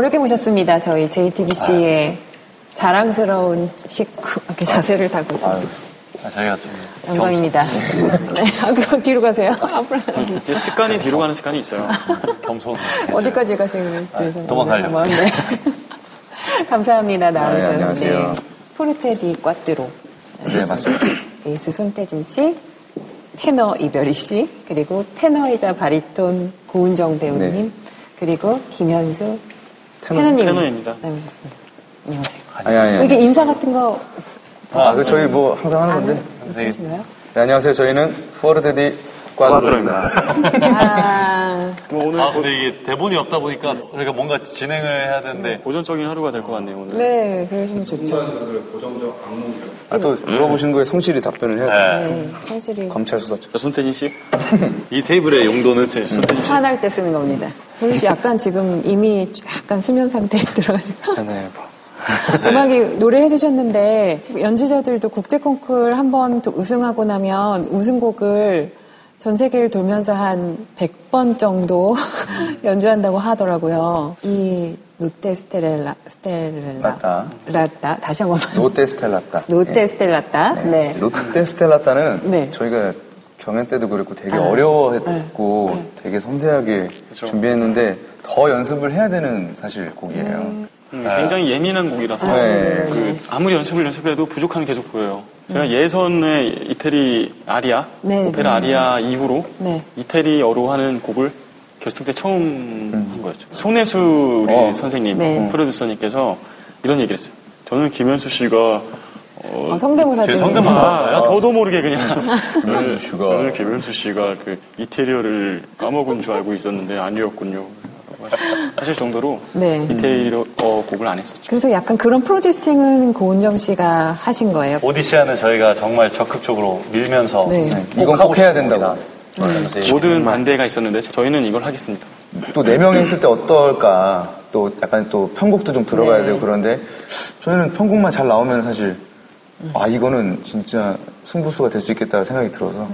어렵게 모셨습니다. 저희 JTBC의 자랑스러운 식구 이렇게 자세를 타고 지금. 아, 저희가 좀 영광입니다. 네, 아, 그럼 뒤로 가세요. 앞으로 가시죠. 제 습관이 뒤로 가는 습관이 있어요. 겸손. 어디까지 가시는지 좀 도망가려고. 네. 감사합니다. 나와주셨는데. 안녕하세요. 포르테디 꽈뚜로. 네, 맞습니다. 베이스 손태진 씨, 테너 이별이 씨, 그리고 테너이자 바리톤 고은정 배우님, 네. 그리고 김현수 테너님 테너입니다. 나오셨습니다. 안녕하세요. 아니, 아니, 아니. 이게 인사 같은 거 아, 그 저희 뭐 항상 하는 건데. 있으신가요? 네, 안녕하세요. 저희는 포르데디 꽈드로입니다. 아, 뭐 오늘 아, 근데 이게 대본이 없다 보니까 우리가 뭔가 진행을 해야 되는데 고전적인 하루가 될 것 같네요, 오늘. 네, 그러시면 좋죠. 아, 또 물어보신 거에 성실히 답변을 해야 돼. 네. 네, 성실히 검찰 수사처. 자, 손태진 씨. 이 테이블의 용도는 제 손태진 씨. 화날 때 쓰는 겁니다. 보리 씨 약간 지금 이미 약간 수면 상태에 들어가지고 네, 음악이 노래해 주셨는데 연주자들도 국제 콩쿨 한번 우승하고 나면 우승곡을 전 세계를 돌면서 한 100번 정도 연주한다고 하더라고요. 이 노테 스텔렐라 라따. 라따 다시 한 번만 노테 스텔라따. 노테 스텔라따 네. 롯데 스텔라따는 네. 저희가 경연 때도 그랬고 되게 아, 어려워했고 되게 섬세하게 준비했는데 더 연습을 해야 되는 사실 곡이에요. 음, 굉장히 예민한 곡이라서 네. 그 아무리 연습을 연습해도 부족함이 계속 보여요. 제가 예선의 이태리 아리아, 네, 오페라 아리아 이후로 네. 이태리어로 하는 곡을 결승 때 처음 한 거였죠. 손혜수 우리 어. 선생님, 네. 프로듀서님께서 이런 얘기를 했어요. 저는 김현수 씨가 어, 아, 성대모사 제 중에. 성대모사 아, 저도 모르게 그냥 김현수 씨가. 저는 김현수 씨가 그 이태리어를 까먹은 줄 알고 있었는데 아니었군요. 라고 하실 정도로 네. 이태리어 곡을 안 했었죠. 그래서 약간 그런 프로듀싱은 고은정 씨가 하신 거예요. 오디시아는 저희가 정말 적극적으로 밀면서 네. 네, 이건 꼭 해야 된다고. 그래서 모든 반대가 있었는데 저희는 이걸 하겠습니다. 또 네 명이 했을 때 어떨까? 또 약간 또 편곡도 좀 들어가야 네. 되고 그런데 저희는 편곡만 잘 나오면 사실 아 이거는 진짜 승부수가 될 수 있겠다 생각이 들어서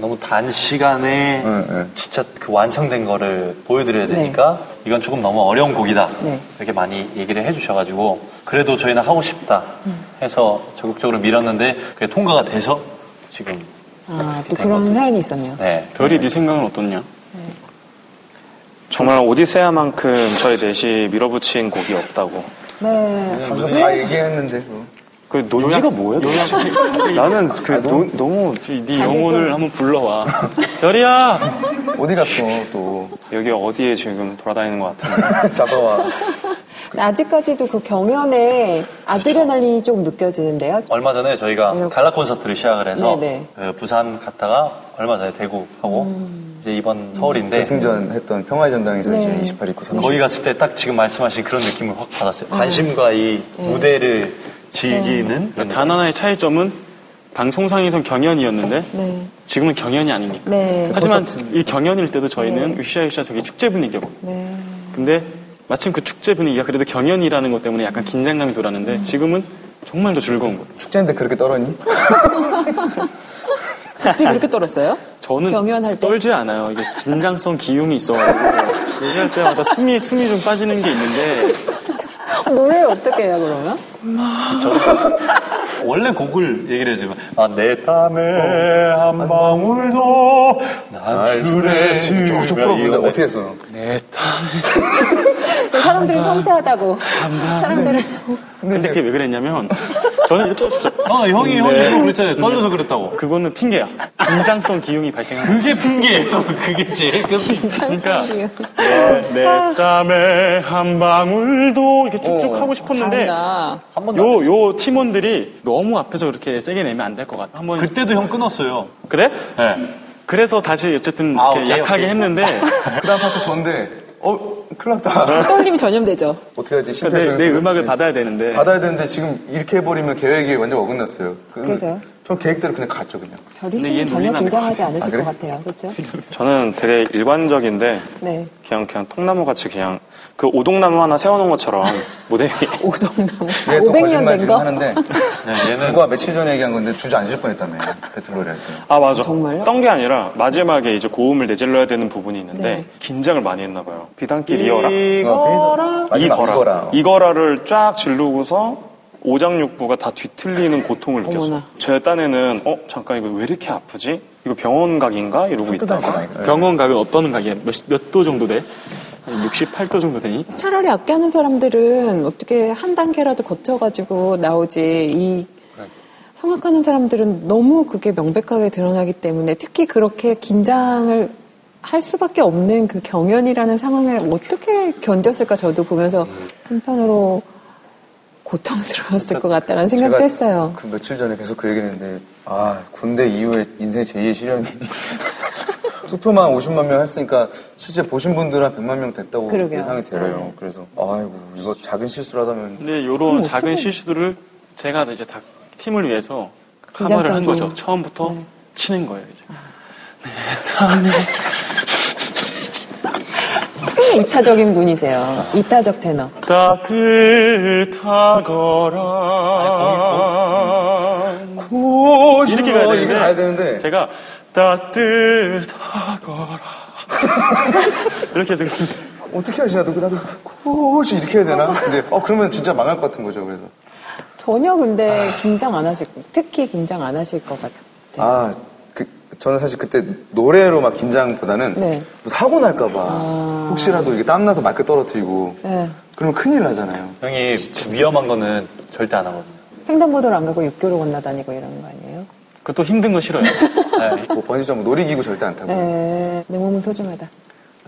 너무 단 시간에 네, 네. 진짜 그 완성된 거를 보여드려야 되니까 이건 조금 너무 어려운 곡이다. 네. 이렇게 많이 얘기를 해주셔가지고 그래도 저희는 하고 싶다 해서 적극적으로 밀었는데 그게 통과가 돼서 지금 아, 또된 그런 것도 사연이 있었네요. 네. 별이 네 생각은 어떻냐? 정말 오디세아만큼 저희 넷이 밀어붙인 곡이 없다고. 네. 방금 다 얘기했는데 뭐. 그 논지가 뭐예요? 나는 그 노- 너무 네 영혼을 한번 불러와. 별이야! 어디 갔어 또 여기 어디에 지금 돌아다니는 것 같은데. 잡아와 아직까지도 그 경연에 아드레날린이 조금 느껴지는데요. 얼마 전에 저희가 이렇게. 갈라 콘서트를 시작을 해서 네네. 그 부산 갔다가 얼마 전에 대구 하고 이제 이번 서울인데 결승전 했던 평화의 전당에서 네. 이제 28, 29, 30. 거기 갔을 때 딱 지금 말씀하신 그런 느낌을 확 받았어요. 관심과 이 무대를 즐기는 그런 단 하나의 차이점은 방송상에선 경연이었는데 네. 지금은 경연이 아니니까. 네. 하지만 이 경연일 때도 저희는 으쌰으쌰 저기 축제 분위기였거든요. 네. 근데 마침 그 축제 분위기가 그래도 경연이라는 것 때문에 약간 긴장감이 돌았는데 지금은 정말 더 즐거운 거예요. 축제인데 그렇게 떨었니? 그때 그렇게 떨었어요? 저는 경연할 때? 떨지 않아요. 이게 긴장성 기흉이 있어가지고 얘기할 때마다 숨이 숨이 좀 빠지는 게 있는데 노래 어떻게 해요, 그러면? 원래 곡을 얘기를 해주면 아, 내 땀에 한 방울도 날술에 쭉쭉 풀어보는데 어떻게 했어? 내 땀에 그 사람들이 섬세하다고. 사람들은 근데 그게 왜 그랬냐면 저는 이렇게 했었어요. 어, 형이 형이 네. 그거 그랬잖아요. 떨려서 그랬다고. 그거는 핑계야. 긴장성 기흉이 발생한 거야. 그게 핑계예요. 그게 제일 그 그러니까 내, 내 땀에 한 방울도 이렇게 쭉쭉 하고 싶었는데 잘한다. 한 번도 안 요, 팀원들이 너무 앞에서 그렇게 세게 내면 안 될 것 같아. 한번 그때도 형 끊었어요. 그래? 네. 그래서 다시 어쨌든 아, 이렇게 오케이, 약하게 오케이. 했는데 그 다음 파트 좋은데, 어, 큰일 났다. 떨림이 전염되죠. 어떻게 하지? 내, 심폐소생술. 내 음악을 받아야 되는데 받아야 되는데 지금 이렇게 해버리면 계획이 완전 어긋났어요. 그- 그래서요? 전 계획대로 그냥 갔죠, 그냥. 별이 근데 씨는 얘 전혀 긴장하지 않으실 아, 그래? 것 같아요. 그렇죠? 저는 되게 일관적인데 네. 그냥 그냥 통나무 같이 그냥 그 오동나무 하나 세워놓은 것처럼 무대 위에 오동나무. 얘또 500년 거짓말 된 거? 하는데, 네, 얘는 불과 며칠 전에 얘기한 건데 주저앉을 뻔했다며. 배틀로리 할 때. 아 맞아 정말요? 떤 게 아니라 마지막에 이제 고음을 내질러야 되는 부분이 있는데 네. 긴장을 많이 했나 봐요 비단길 이어라 이거라? 이거라 이거라. 이거라를 쫙 지르고서 오장육부가 다 뒤틀리는 고통을 느꼈어요. 제 딴에는 어 잠깐 이거 왜 이렇게 아프지 이거 병원 각인가 이러고 있다가 병원 각은 어떤 각이야? 몇, 몇도 정도 돼? 한 68도 정도 되니? 차라리 악기 하는 사람들은 어떻게 한 단계라도 거쳐가지고 나오지. 이 성악하는 사람들은 너무 그게 명백하게 드러나기 때문에 특히 그렇게 긴장을 할 수밖에 없는 그 경연이라는 상황을 어떻게 견뎠을까 저도 보면서 한편으로 고통스러웠을 것 같다는 생각도 제가 했어요. 그 며칠 전에 계속 그 얘기했는데, 아, 군대 이후에 인생 제2의 시련이. 투표만 50만 명 했으니까 실제 보신 분들 한 100만 명 됐다고 그러게요. 예상이 돼요. 그래서, 아이고, 이거 작은 실수라다면. 근데 요런 작은 실수들을 제가 이제 다 팀을 위해서 긴장성 커버를 네. 한 거죠. 처음부터 치는 거예요, 이제. 내 땀에 꽤 이타적인 분이세요. 이타적 테너. 따뜻하거라. 이렇게 가야 어, 되는데, 이게 가야 되는데. 제가 따뜻하거라. 이렇게 해서 어떻게 하지? 나도, 나도, 고시 이렇게 해야 되나? 근데, 어, 그러면 진짜 망할 것 같은 거죠, 그래서. 전혀 근데 긴장 안 하실, 특히 긴장 안 하실 것 같아요. 아, 그, 저는 사실 그때 노래로 막 긴장보다는 네. 뭐 사고 날까봐 혹시라도 이게 땀나서 마이크 떨어뜨리고 네. 그러면 큰일 나잖아요. 형이 위험한 거는 절대 안 하거든요. 횡단보도를 안 가고 육교로 건너다니고 이러는 거 아니에요? 그것도 힘든 거 싫어요. 네. 뭐 번지점프 놀이기구 절대 안 타고 네. 내 몸은 소중하다.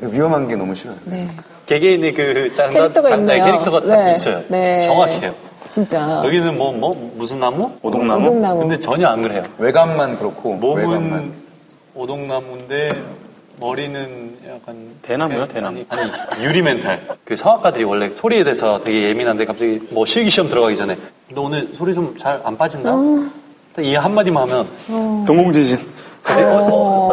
위험한 게 너무 싫어요. 네. 개개인의 그 장단, 캐릭터가 있네요. 캐릭터가 딱 네. 있어요. 네. 정확해요. 진짜. 여기는 뭐, 뭐, 무슨 나무? 오동나무 오동나무. 근데 전혀 안 그래요. 외관만 그렇고 몸은 외관만. 오동나무인데 머리는 약간 대나무요, 그- 대나무? 아니, 아니 유리 멘탈. 그 성악가들이 원래 소리에 대해서 되게 예민한데 갑자기 뭐 실기 시험 들어가기 전에 너 오늘 소리 좀 잘 안 빠진다. 딱이 한마디만 하면 동공지진. 어...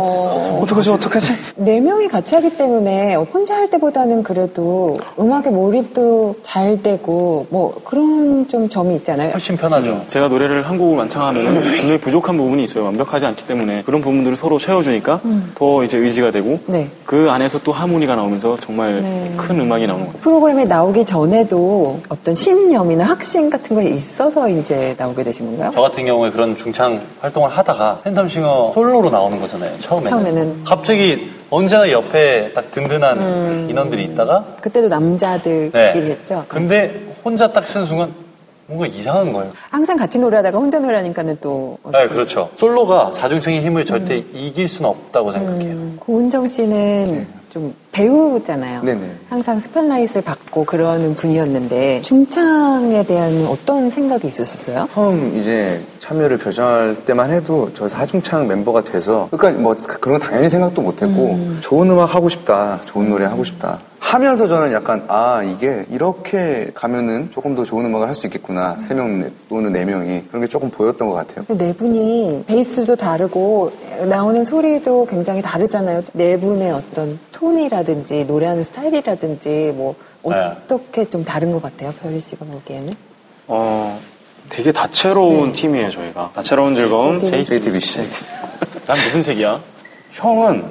어떡하지 어떡하지? 네 명이 같이 하기 때문에 혼자 할 때보다는 그래도 음악에 몰입도 잘 되고 뭐 그런 좀 점이 있잖아요. 훨씬 편하죠. 제가 노래를 한 곡을 완창하면 분명히 부족한 부분이 있어요. 완벽하지 않기 때문에 그런 부분들을 서로 채워주니까 더 이제 의지가 되고 네. 그 안에서 또 하모니가 나오면서 정말 네. 큰 음악이 나오는 거예요. 프로그램에 나오기 전에도 어떤 신념이나 확신 같은 거 있어서 이제 나오게 되신 건가요? 저 같은 경우에 그런 중창 활동을 하다가 팬텀싱어 솔로로 나오는 거잖아요. 처음에는. 처음에는. 갑자기 언제나 옆에 딱 든든한 인원들이 있다가 그때도 남자들끼리 네. 했죠. 근데 혼자 딱 쓰는 순간 뭔가 이상한 거예요. 항상 같이 노래하다가 혼자 노래하니까는 또 네, 그렇죠. 솔로가 사중창의 힘을 절대 이길 수는 없다고 생각해요. 음, 고은정 씨는 좀좀 배우잖아요. 네네. 항상 스포트라이트를 받고 그러는 분이었는데 중창에 대한 어떤 생각이 있으셨어요? 처음 이제 참여를 결정할 때만 해도 저 사중창 멤버가 돼서 그러니까 뭐 그런 거 당연히 생각도 못했고 좋은 음악 하고 싶다, 좋은 노래 하고 싶다. 하면서 저는 약간 아 이게 이렇게 가면은 조금 더 좋은 음악을 할 수 있겠구나 세 명 또는 네 명이 그런 게 조금 보였던 것 같아요. 네 분이 베이스도 다르고 나오는 소리도 굉장히 다르잖아요. 네 분의 어떤 톤이라든지 노래하는 스타일이라든지 뭐 네. 어떻게 좀 다른 것 같아요, 별리 씨가 보기에는? 어, 되게 다채로운 팀이에요, 저희가. 다채로운 즐거움. JTBC. JTBC. 난 무슨 색이야? 형은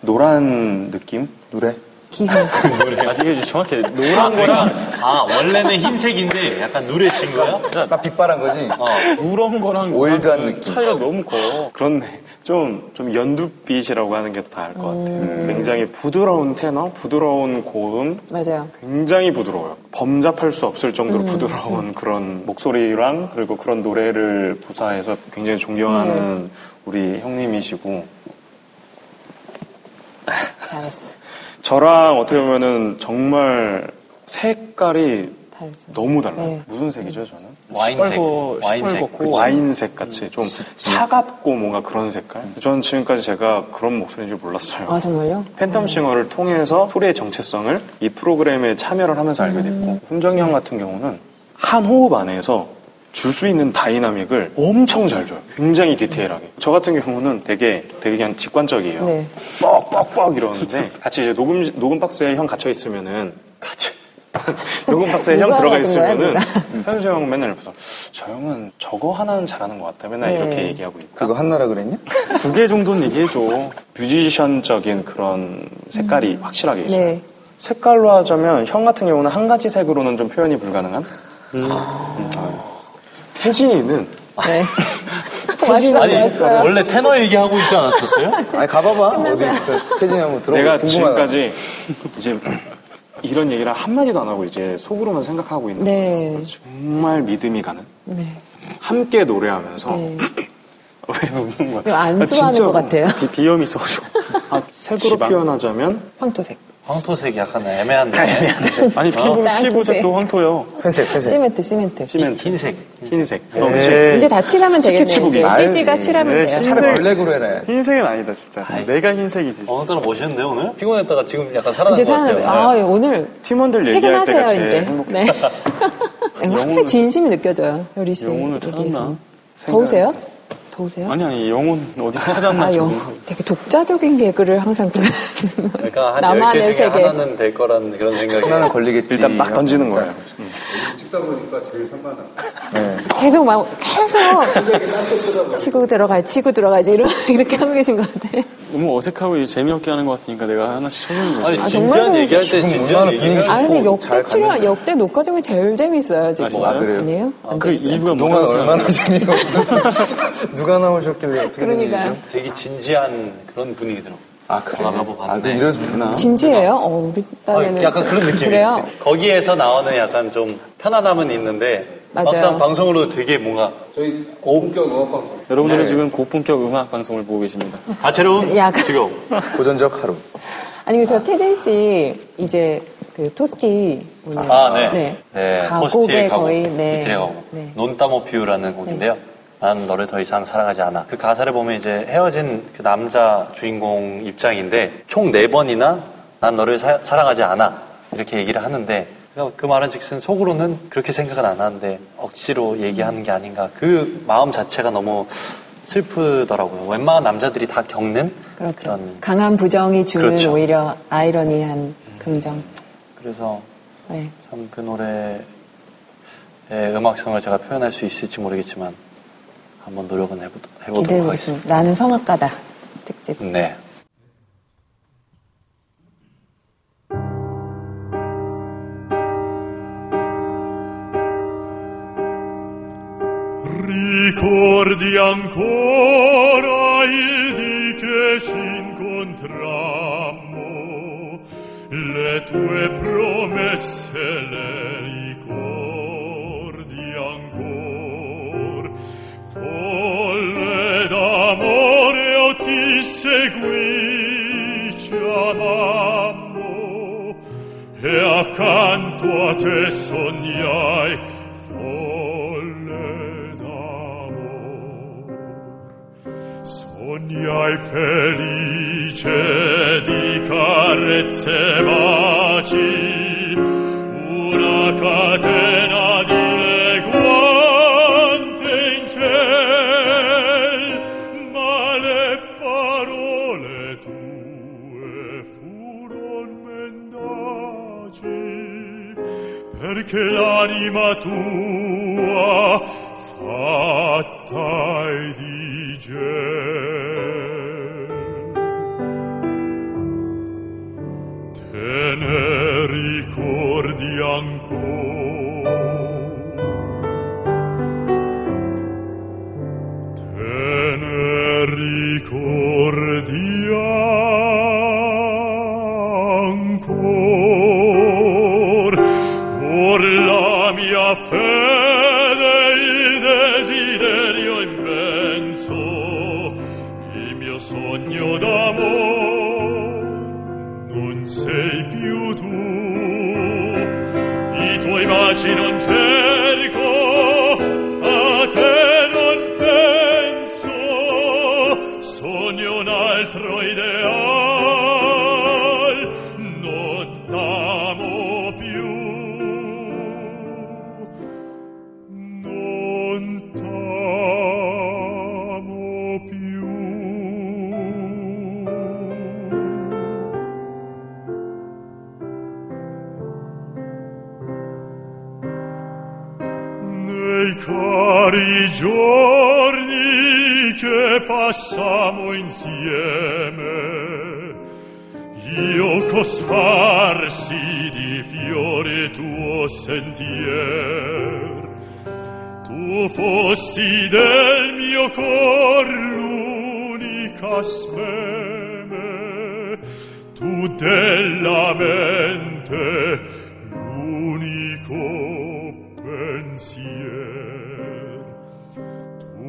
노란 느낌? 노래? 기호. 아, 이게 정확히 노란 거랑 아, 원래는 흰색인데 약간 누래진 거야? 나 빛바란 거지. 누런 거랑 오일드한 노란 느낌. 차이가 너무 커. 그렇네. 좀, 좀 연두빛이라고 하는 게 더 나을 것 같아요. 굉장히 부드러운 테너, 부드러운 고음, 맞아요. 굉장히 부드러워요. 범잡할 수 없을 정도로 부드러운 그런 목소리랑 그리고 그런 노래를 구사해서 굉장히 존경하는 우리 형님이시고 잘했어. 저랑 어떻게 보면은 정말 색깔이 다르죠. 너무 달라요. 네. 무슨 색이죠, 저는? 와인색. 와인색. 시뻘겋고 그치. 와인색 같이 좀 차갑고 뭔가 그런 색깔. 저는 지금까지 제가 그런 목소리인 줄 몰랐어요. 아, 정말요? 팬텀 싱어를 통해서 소리의 정체성을 이 프로그램에 참여를 하면서 알게 됐고 훈정이 형 같은 경우는 한 호흡 안에서 줄 수 있는 dynamic을 엄청 잘 줘요. 굉장히 디테일하게. 저 같은 경우는 되게 되게 그냥 직관적이에요. 네. 뻑뻑뻑 이러는데 같이 이제 녹음 녹음 박스에 형 갇혀 있으면은 같이 녹음 박스에 형 들어가 있으면은? 현수 형 맨날 옆에서 저 형은 저거 하나는 잘하는 것 같아. 맨날 네. 이렇게 얘기하고 있다. 그거 하나라 그랬냐? 두 개 정도는 얘기해줘. 뮤지션적인 그런 색깔이 확실하게 있어요. 네. 색깔로 하자면 형 같은 경우는 한 가지 색으로는 좀 표현이 불가능한. 음. 태진이는 네. 태진이 아니. 원래 테너 얘기하고 있지 않았었어요? 아니 가봐봐. 어디 저 태진이 한번 들어보고 내가 궁금하다. 지금까지 이제 이런 얘기를 한 마디도 안 하고 이제 속으로만 생각하고 있는 네. 거예요. 정말 믿음이 가는. 네. 함께 노래하면서 네. 왜 웃는 거야? 안수하는 아. 것 같아요. 비, 비염이 있어가지고. 아, 색으로 표현하자면 황토색. 황토색 약간 애매한데. 아니 피부. 피부색도 황토요. 회색 회색. 시멘트, 시멘트. 시멘트 흰색. 흰색. 어, 그치. 이제 다 칠하면 되겠네요. CG가 알지. 칠하면 네, 돼요. 차라리 블랙으로 해라. 흰색은 아니다 진짜. 내가 흰색이지. 어느 때는 멋있는데, 오늘? 피곤했다가 지금 약간 살아난 이제 것 같아요. 사는, 아, 오늘 팀원들 얘기할 때가 퇴근하세요, 제일 이제. 행복해. 네. 확실히 진심이 느껴져요, 요리 씨. 영혼을. 찾았나? 더우세요? 더우세요? 아니 아니 영혼 어디 찾았나 아. 영, 되게 독자적인 개그를 항상 구사하시는 그러니까 한 나만의 10개 중에 세계. 하나는 될 거라는 그런 생각이. 하나는 걸리겠지. 일단 막 던지는 거예요. 네. 계속 막, 계속 치고 들어가야지, 치고 들어가야지, 이러, 이렇게 하고 계신 것 같아. 너무 어색하고 이제 재미없게 하는 것 같으니까 내가 하나씩 쳐주는 거지. 아니, 아, 진지한 정말 얘기할 때 진지한 얘기를 분위기 아니, 근데 역대 출연. 역대 녹화 중에 제일 재밌어요, 지금. 아? 아, 그래요? 아니에요? 안 그? 이유가 뭐라고 얼마나? 재미없었어. 누가 나오셨길래 어떻게 된. 일이죠? 되게 진지한 그런 분위기더라고. 아 그래? 나가보 아 봤는데. 그럼 이래도 되나? 진지해요? 어, 우리 어, 딸에는. 약간 그런 느낌이 그래요? 거기에서 나오는 약간 좀 편안함은 있는데 맞아요. 막상 방송으로 되게 뭔가 저희 고품격 음악 방송. 여러분들은 지금 고품격 음악 방송을 보고 계십니다. 다채로운 약간- 지금 고전적 하루. 아니, 그래서 태진 씨, 이제, 그, 토스티, 오늘. 아, 네. 네. 네, 포스트의 가곡. 거의, 네. 가곡. 네. 논따모피우라는 곡인데요. 난 너를 더 이상 사랑하지 않아. 그 가사를 보면 이제 헤어진 그 남자 주인공 입장인데 총 네 번이나 난 너를 사, 랑하지 않아. 이렇게 얘기를 하는데 그그 말은 즉슨 속으로는 그렇게 생각은 안 하는데 억지로 얘기하는 게 아닌가. 그 마음 자체가 너무 슬프더라고요. 웬만한 남자들이 다 겪는 그렇죠. 그런 강한 부정이 주는 그렇죠. 오히려 아이러니한 긍정. 그래서 네. 참그 노래의 음악성을 제가 표현할 수 있을지 모르겠지만 한번 노력은 해보, 해보도록 기대해 하겠습니다. 나는 성악가다. 특집. 네. Ricordi ancora il di che s'incontrammo, le tue promesse te sognai folle d'amor. Sognai felice di carezze mai anima tua cari giorni che passamo insieme io cosparsi di fiore tuo sentier. Tu fosti del mio cor l'unica speme tu della mente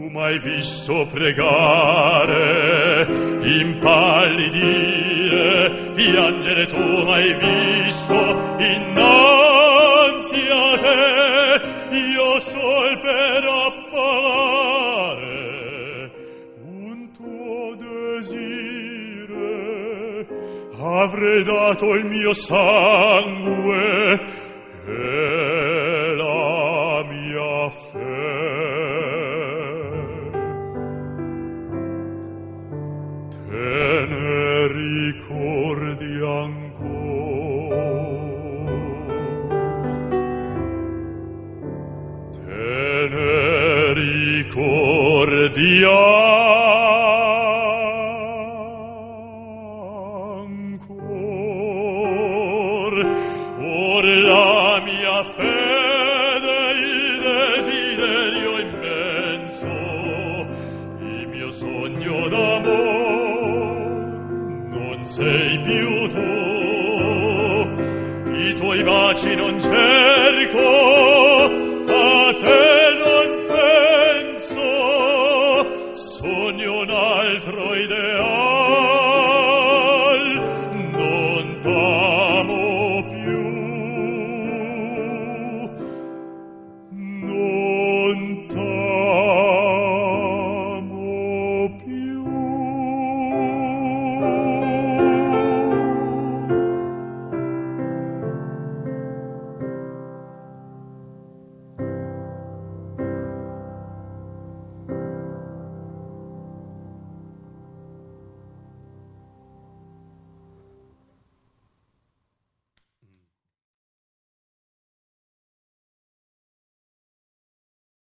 Tu m'hai visto pregare, impallidire, piangere tu m'hai visto innanzi a te, io sol per appagare un tuo desire. Avrei dato il mio sangue Yeah.